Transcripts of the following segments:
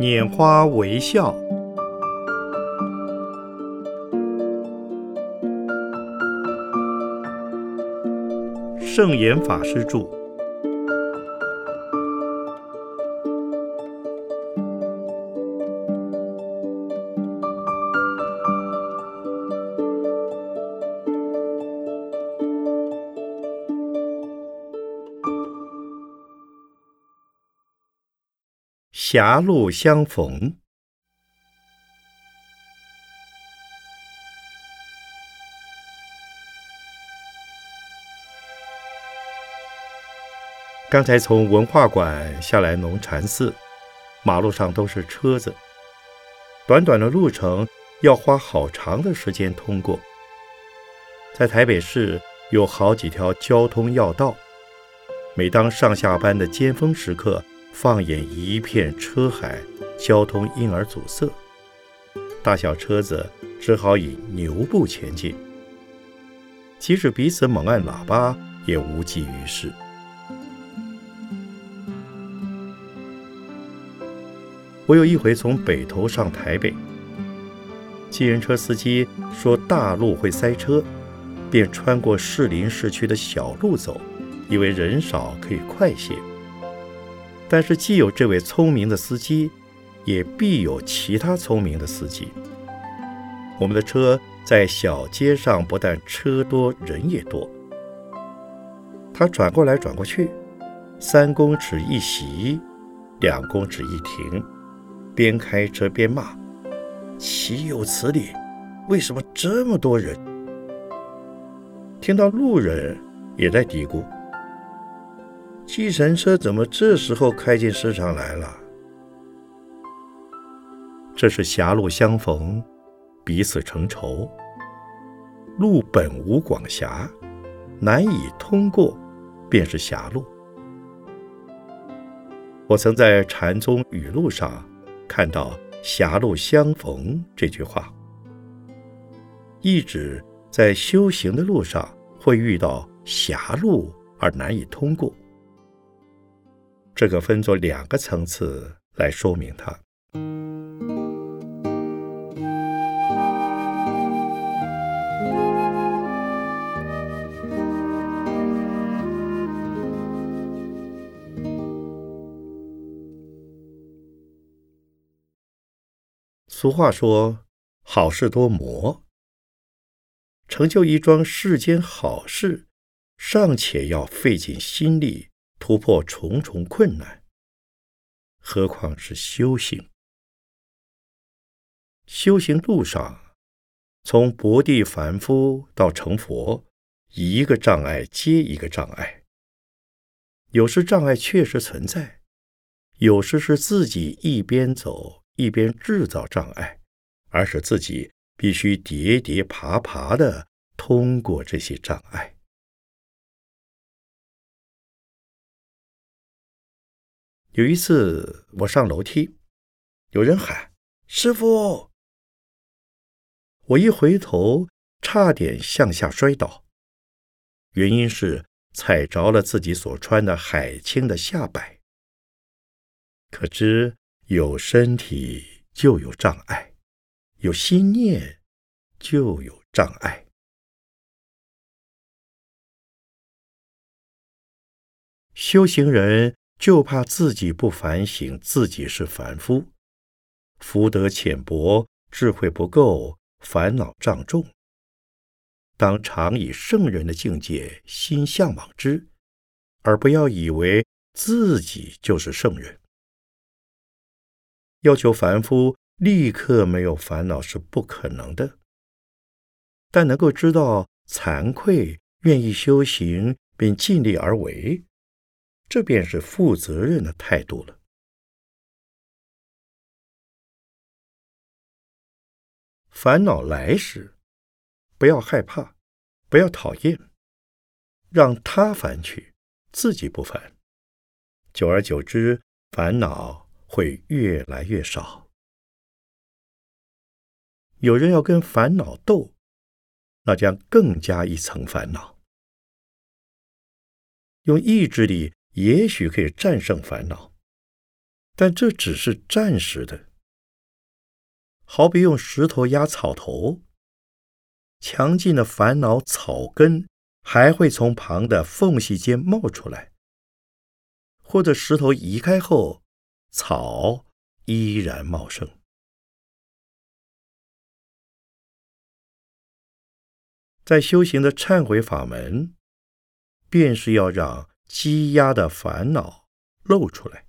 拈花微笑，圣严法师著。狭路相逢。刚才从文化馆下来龙禅寺，马路上都是车子，短短的路程要花好长的时间通过。在台北市有好几条交通要道，每当上下班的尖峰时刻。放眼一片车海，交通因而阻塞，大小车子只好以牛步前进。即使彼此猛按喇叭，也无济于事。我有一回从北头上台北，机人车司机说大路会塞车，便穿过士林市区的小路走，以为人少可以快些。但是，既有这位聪明的司机，也必有其他聪明的司机。我们的车在小街上，不但车多人也多。他转过来转过去，三公尺一席，两公尺一停，边开车边骂：“岂有此理！为什么这么多人？”听到路人也在嘀咕。计程车怎么这时候开进市场来了？这是狭路相逢，彼此成仇。路本无广狭，难以通过，便是狭路。我曾在禅宗语录上看到“狭路相逢”这句话，意指在修行的路上会遇到狭路而难以通过。这个分作两个层次来说明它。俗话说：“好事多磨。”成就一桩世间好事，尚且要费尽心力。突破重重困难，何况是修行？修行路上，从薄地凡夫到成佛，一个障碍接一个障碍。有时障碍确实存在，有时是自己一边走一边制造障碍，而是自己必须叠叠爬爬的通过这些障碍。有一次，我上楼梯，有人喊：“师傅！”我一回头，差点向下摔倒，原因是踩着了自己所穿的海青的下摆。可知有身体就有障碍，有心念就有障碍。修行人。就怕自己不反省，自己是凡夫，福德浅薄，智慧不够，烦恼障重。当常以圣人的境界心向往之，而不要以为自己就是圣人。要求凡夫立刻没有烦恼是不可能的，但能够知道惭愧，愿意修行，并尽力而为。这便是负责任的态度了。烦恼来时，不要害怕，不要讨厌，让他烦去，自己不烦。久而久之，烦恼会越来越少。有人要跟烦恼斗，那将更加一层烦恼。用意志力。也许可以战胜烦恼，但这只是暂时的，好比用石头压草头，强劲的烦恼草根还会从旁的缝隙间冒出来，或者石头移开后，草依然茂盛。在修行的忏悔法门，便是要让积压的烦恼露出来。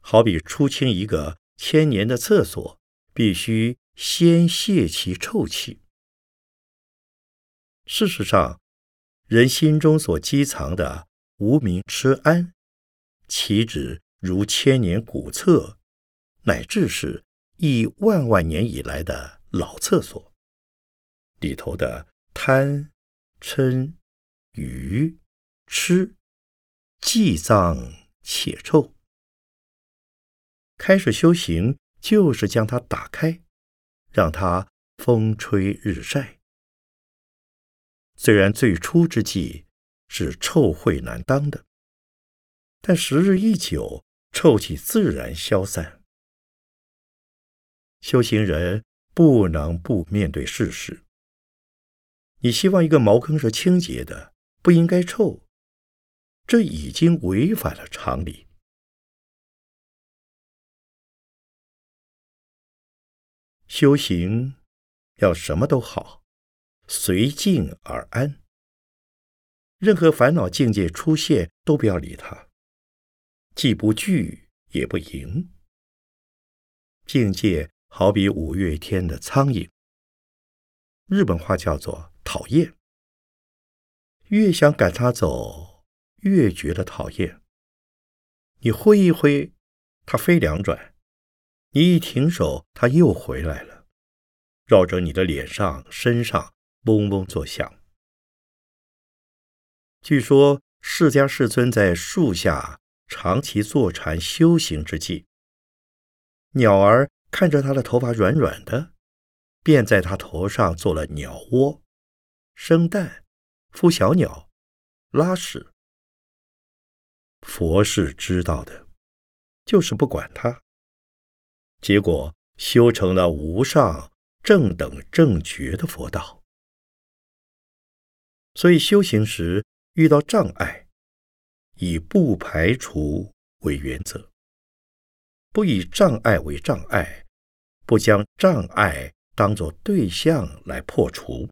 好比出清一个千年的厕所，必须先泄其臭气。事实上，人心中所积藏的无名痴安，岂止如千年古厕，乃至是亿万万年以来的老厕所里头的。贪、嗔、愚、痴，既脏且臭。开始修行，就是将它打开，让它风吹日晒。虽然最初之际是臭秽难当的，但时日一久，臭气自然消散。修行人不能不面对事实。你希望一个茅坑是清洁的，不应该臭，这已经违反了常理。修行要什么都好，随境而安。任何烦恼境界出现，都不要理它，既不惧也不迎。境界好比五月天的苍蝇，日本话叫做。讨厌，越想赶他走，越觉得讨厌。你挥一挥，它飞两转；你一停手，它又回来了，绕着你的脸上、身上嗡嗡作响。据说释迦世尊在树下长期坐禅修行之际，鸟儿看着他的头发软软的，便在他头上做了鸟窝。生蛋、孵小鸟、拉屎，佛是知道的，就是不管它。结果修成了无上正等正觉的佛道。所以修行时遇到障碍，以不排除为原则，不以障碍为障碍，不将障碍当作对象来破除。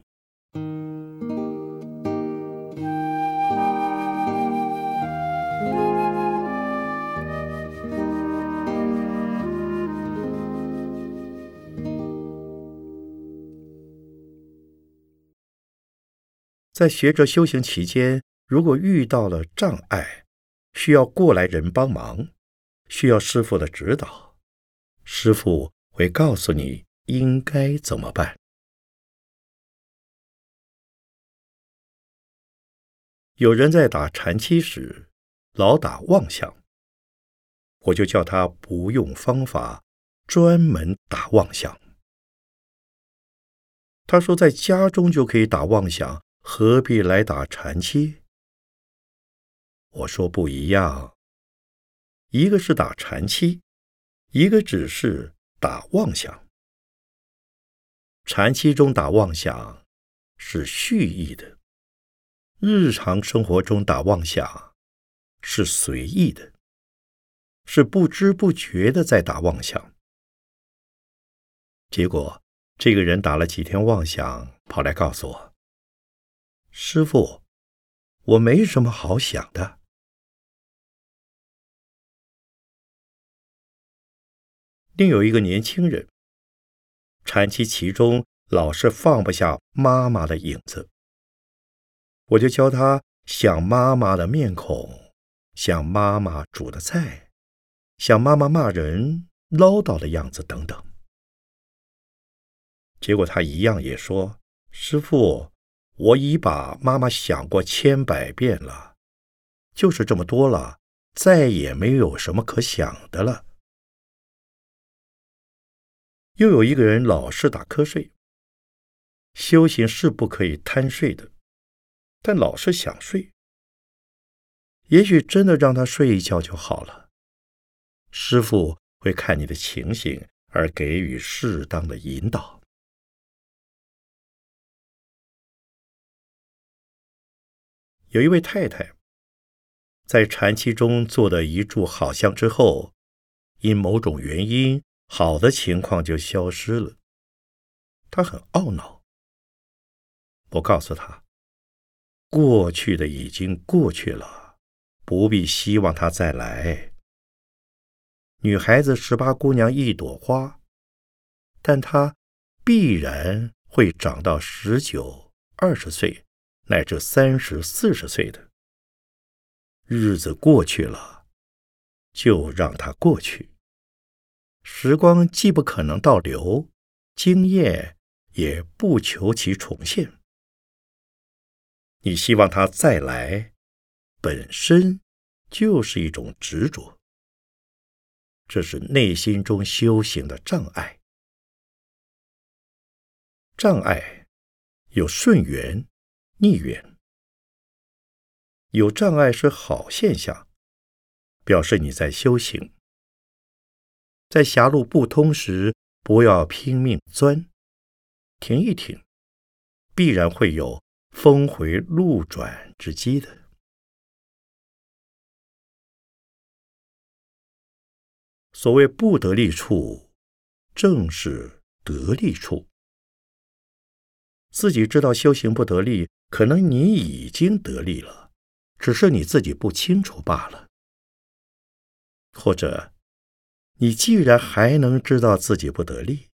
在学着修行期间，如果遇到了障碍，需要过来人帮忙，需要师傅的指导，师傅会告诉你应该怎么办。有人在打禅期时老打妄想，我就叫他不用方法，专门打妄想。他说在家中就可以打妄想，何必来打禅期？我说不一样，一个是打禅期，一个只是打妄想。禅期中打妄想是蓄意的。日常生活中打妄想是随意的，是不知不觉的在打妄想。结果这个人打了几天妄想，跑来告诉我：“师傅，我没什么好想的。”另有一个年轻人，禅期其中老是放不下妈妈的影子。我就教他想妈妈的面孔，想妈妈煮的菜，想妈妈骂人唠叨的样子等等。结果他一样也说：“师傅，我已把妈妈想过千百遍了，就是这么多了，再也没有什么可想的了。”又有一个人老是打瞌睡，修行是不可以贪睡的。但老是想睡，也许真的让他睡一觉就好了。师傅会看你的情形而给予适当的引导。有一位太太，在禅期中做的一炷好香之后，因某种原因，好的情况就消失了。她很懊恼。我告诉她，过去的已经过去了，不必希望它再来。女孩子十八姑娘一朵花，但她必然会长到十九、二十岁。乃至三十四十岁的日子过去了，就让它过去。时光既不可能倒流，经验也不求其重现。你希望它再来，本身就是一种执着，这是内心中修行的障碍。障碍有顺缘。逆缘有障碍是好现象，表示你在修行。在狭路不通时，不要拼命钻，停一停，必然会有峰回路转之机的。所谓不得力处，正是得力处。自己知道修行不得力。可能你已经得力了，只是你自己不清楚罢了。或者，你既然还能知道自己不得力，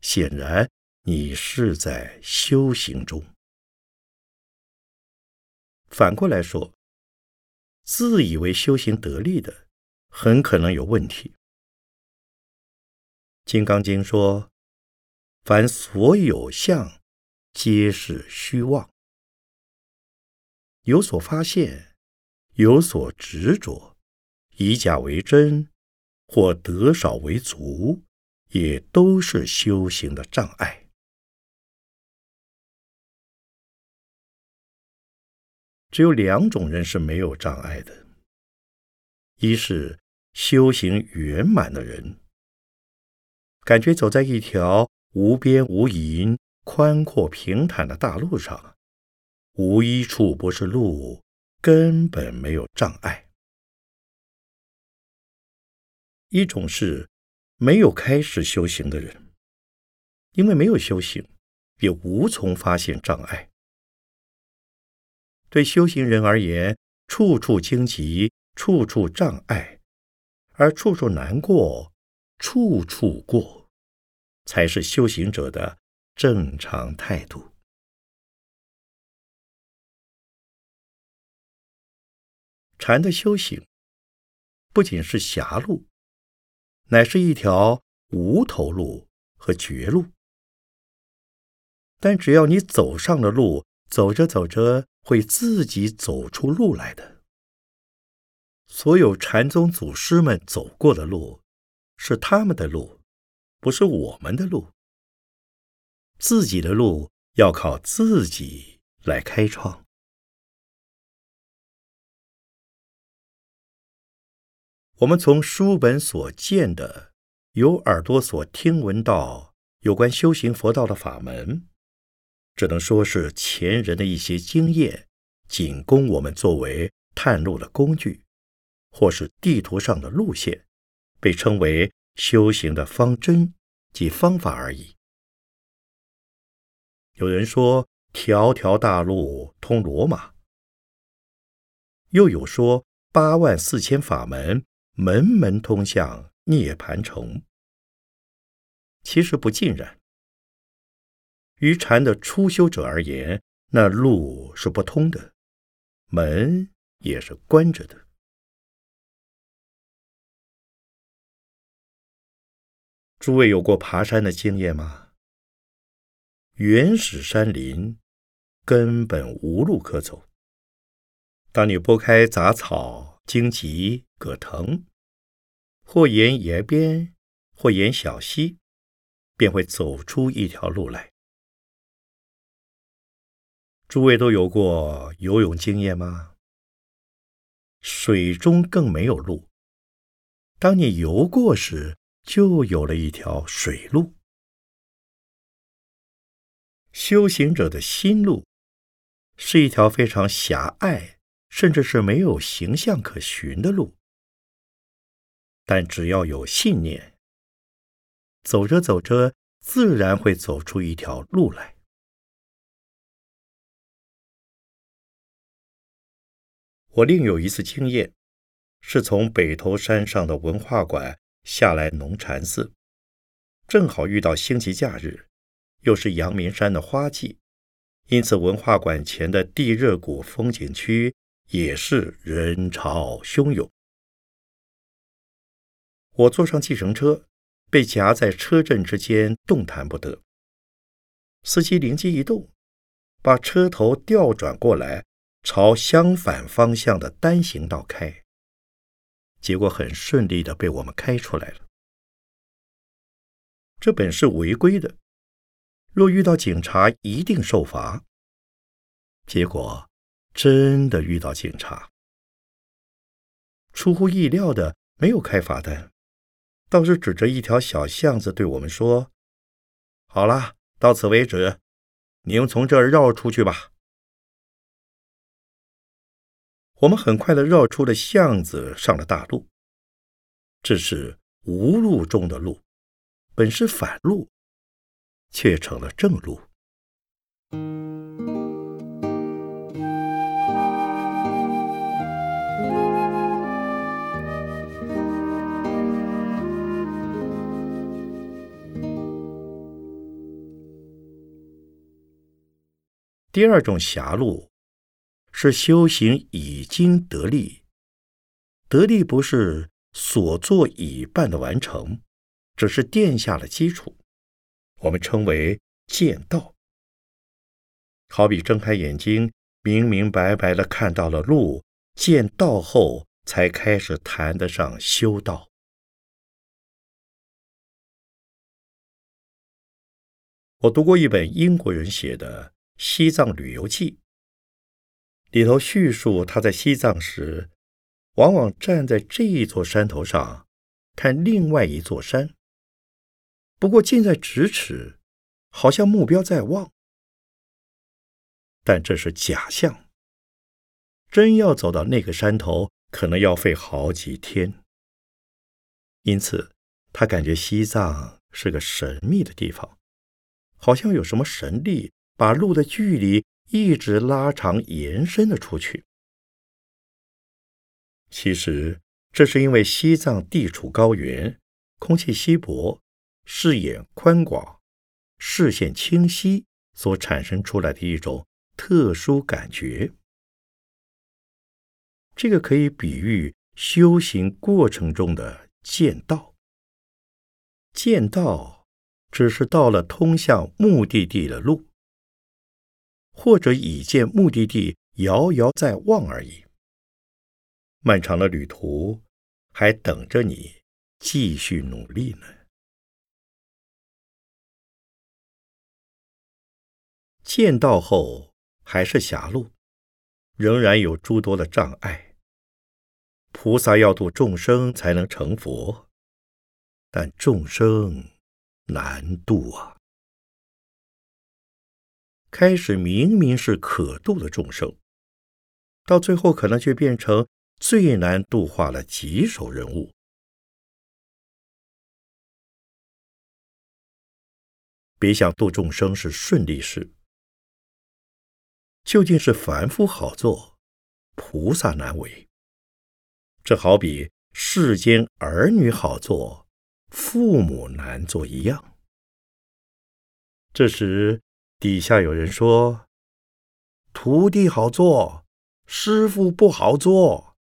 显然你是在修行中。反过来说，自以为修行得力的，很可能有问题。《金刚经》说：“凡所有相，皆是虚妄。”有所发现，有所执着，以假为真，或得少为足，也都是修行的障碍。只有两种人是没有障碍的：一是修行圆满的人，感觉走在一条无边无垠、宽阔平坦的大路上。无一处不是路，根本没有障碍。一种是没有开始修行的人，因为没有修行，也无从发现障碍。对修行人而言，处处荆棘，处处障碍，而处处难过，处处过，才是修行者的正常态度。禅的修行不仅是狭路，乃是一条无头路和绝路。但只要你走上了路，走着走着会自己走出路来的。所有禅宗祖师们走过的路，是他们的路，不是我们的路。自己的路要靠自己来开创。我们从书本所见的，由耳朵所听闻到有关修行佛道的法门，只能说是前人的一些经验，仅供我们作为探路的工具，或是地图上的路线，被称为修行的方针及方法而已。有人说，条条大路通罗马；又有说，八万四千法门。门门通向涅盘城，其实不尽然。于禅的初修者而言，那路是不通的，门也是关着的。诸位有过爬山的经验吗？原始山林根本无路可走。当你拨开杂草、荆棘、葛藤，或沿崖边，或沿小溪，便会走出一条路来。诸位都有过游泳经验吗？水中更没有路，当你游过时，就有了一条水路。修行者的心路是一条非常狭隘，甚至是没有形象可循的路。但只要有信念，走着走着，自然会走出一条路来。我另有一次经验，是从北头山上的文化馆下来农禅寺，正好遇到星期假日，又是阳明山的花季，因此文化馆前的地热谷风景区也是人潮汹涌。我坐上计程车，被夹在车阵之间，动弹不得。司机灵机一动，把车头调转过来。朝相反方向的单行道开，结果很顺利的被我们开出来了。这本是违规的，若遇到警察一定受罚。结果真的遇到警察，出乎意料的没有开罚单，倒是指着一条小巷子对我们说：“好了，到此为止，你们从这儿绕出去吧。”我们很快的绕出了巷子，上了大路。这是无路中的路，本是反路，却成了正路。第二种狭路。是修行已经得力，得力不是所做已办的完成，只是垫下了基础。我们称为见道。好比睁开眼睛，明明白白的看到了路，见道后才开始谈得上修道。我读过一本英国人写的《西藏旅游记》。里头叙述他在西藏时，往往站在这一座山头上看另外一座山，不过近在咫尺，好像目标在望，但这是假象。真要走到那个山头，可能要费好几天。因此，他感觉西藏是个神秘的地方，好像有什么神力把路的距离。一直拉长延伸了出去。其实，这是因为西藏地处高原，空气稀薄，视野宽广，视线清晰所产生出来的一种特殊感觉。这个可以比喻修行过程中的见道。见道只是到了通向目的地的路。或者已见目的地遥遥在望而已。漫长的旅途还等着你继续努力呢。见到后还是狭路，仍然有诸多的障碍。菩萨要度众生才能成佛，但众生难度啊。开始明明是可度的众生，到最后可能却变成最难度化的棘手人物。别想度众生是顺利事，究竟是凡夫好做，菩萨难为。这好比世间儿女好做，父母难做一样。这时。底下有人说：“徒弟好做，师傅不好做。”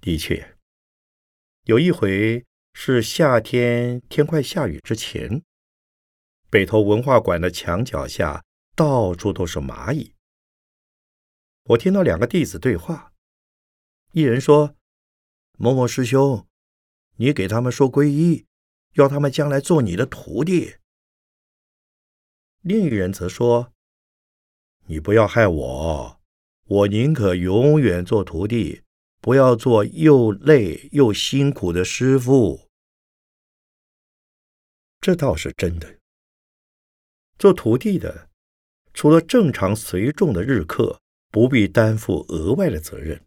的确，有一回是夏天，天快下雨之前，北头文化馆的墙脚下到处都是蚂蚁。我听到两个弟子对话，一人说：“某某师兄，你给他们说皈依，要他们将来做你的徒弟。”另一人则说：“你不要害我，我宁可永远做徒弟，不要做又累又辛苦的师傅。这倒是真的。做徒弟的，除了正常随众的日课，不必担负额外的责任。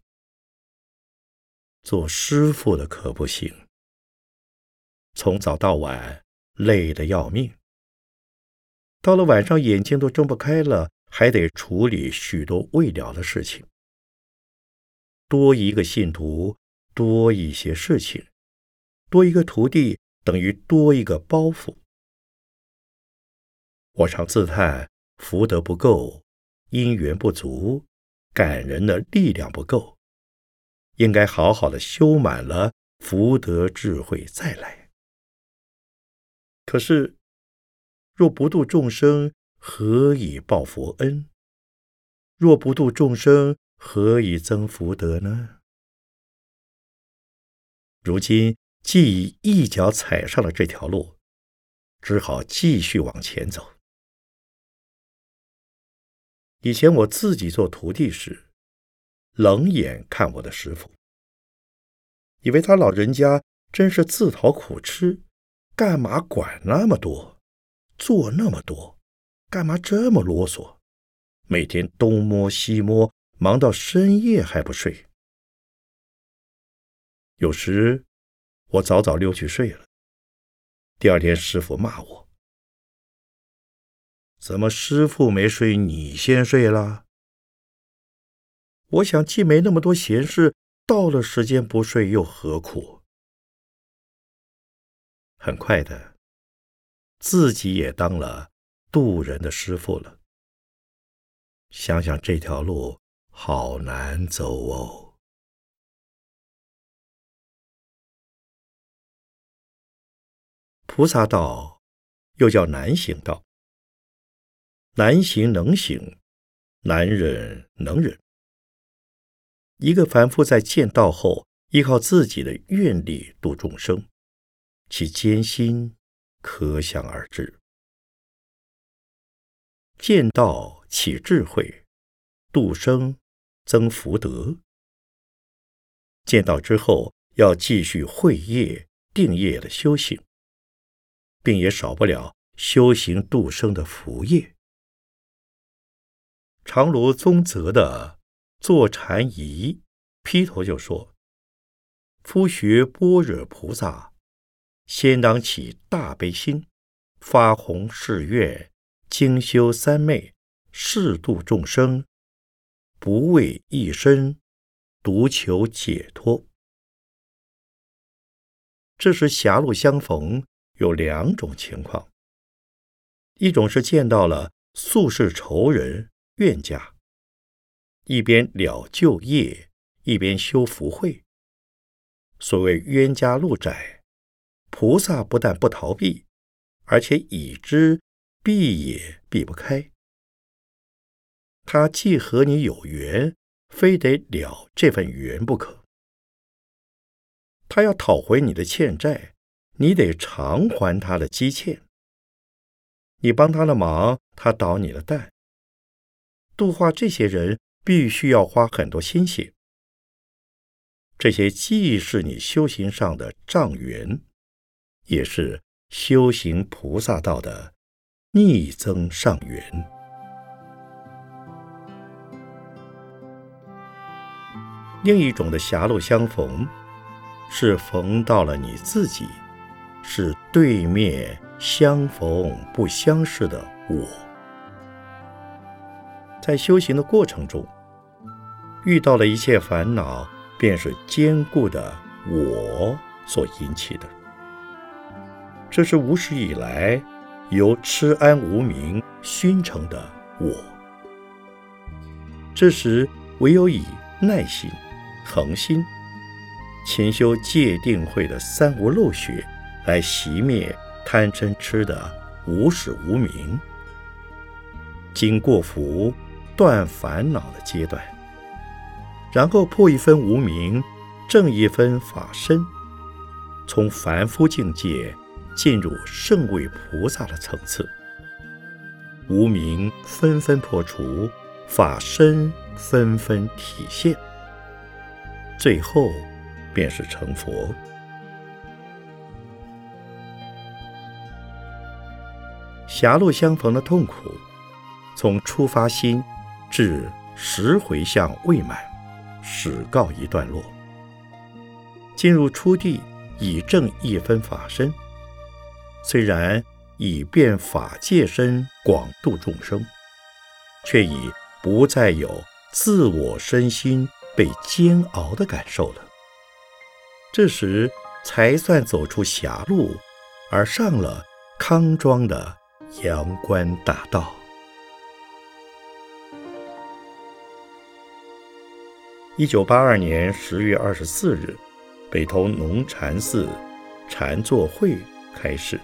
做师傅的可不行，从早到晚累得要命。到了晚上，眼睛都睁不开了，还得处理许多未了的事情。多一个信徒，多一些事情；多一个徒弟，等于多一个包袱。我常自叹福德不够，因缘不足，感人的力量不够，应该好好的修满了福德智慧再来。可是。若不度众生，何以报佛恩？若不度众生，何以增福德呢？如今既已一脚踩上了这条路，只好继续往前走。以前我自己做徒弟时，冷眼看我的师傅，以为他老人家真是自讨苦吃，干嘛管那么多？做那么多，干嘛这么啰嗦？每天东摸西摸，忙到深夜还不睡。有时我早早溜去睡了。第二天，师傅骂我：“怎么师傅没睡，你先睡了？”我想，既没那么多闲事，到了时间不睡又何苦？很快的。自己也当了渡人的师傅了，想想这条路好难走哦。菩萨道又叫难行道，难行能行，难忍能忍。一个凡夫在见道后，依靠自己的愿力度众生，其艰辛。可想而知，见道起智慧，度生增福德。见道之后，要继续慧业定业的修行，并也少不了修行度生的福业。常罗宗泽的坐禅仪劈头就说：“夫学般若菩萨。”先当起大悲心，发弘誓愿，精修三昧，誓度众生，不为一身，独求解脱。这是狭路相逢，有两种情况：一种是见到了宿世仇人冤家，一边了旧业，一边修福慧。所谓冤家路窄。菩萨不但不逃避，而且已知避也避不开。他既和你有缘，非得了这份缘不可。他要讨回你的欠债，你得偿还他的积欠。你帮他的忙，他倒你的蛋。度化这些人，必须要花很多心血。这些既是你修行上的障缘。也是修行菩萨道的逆增上缘。另一种的狭路相逢，是逢到了你自己，是对面相逢不相识的我。在修行的过程中，遇到了一切烦恼，便是坚固的我所引起的。这是无始以来由痴安无明熏成的我。这时唯有以耐心、恒心、勤修戒定慧的三无漏学来熄灭贪嗔痴的无始无明，经过福断烦恼的阶段，然后破一分无明，正一分法身，从凡夫境界。进入圣位菩萨的层次，无名纷纷破除，法身纷纷体现。最后便是成佛。狭路相逢的痛苦，从出发心至十回向未满，始告一段落。进入初地，以正一分法身，虽然以变法界身广度众生，却已不再有自我身心被煎熬的感受了。这时才算走出狭路，而上了康庄的。阳关大道。一九八二年十月二十四日，北投农禅寺禅坐会开始。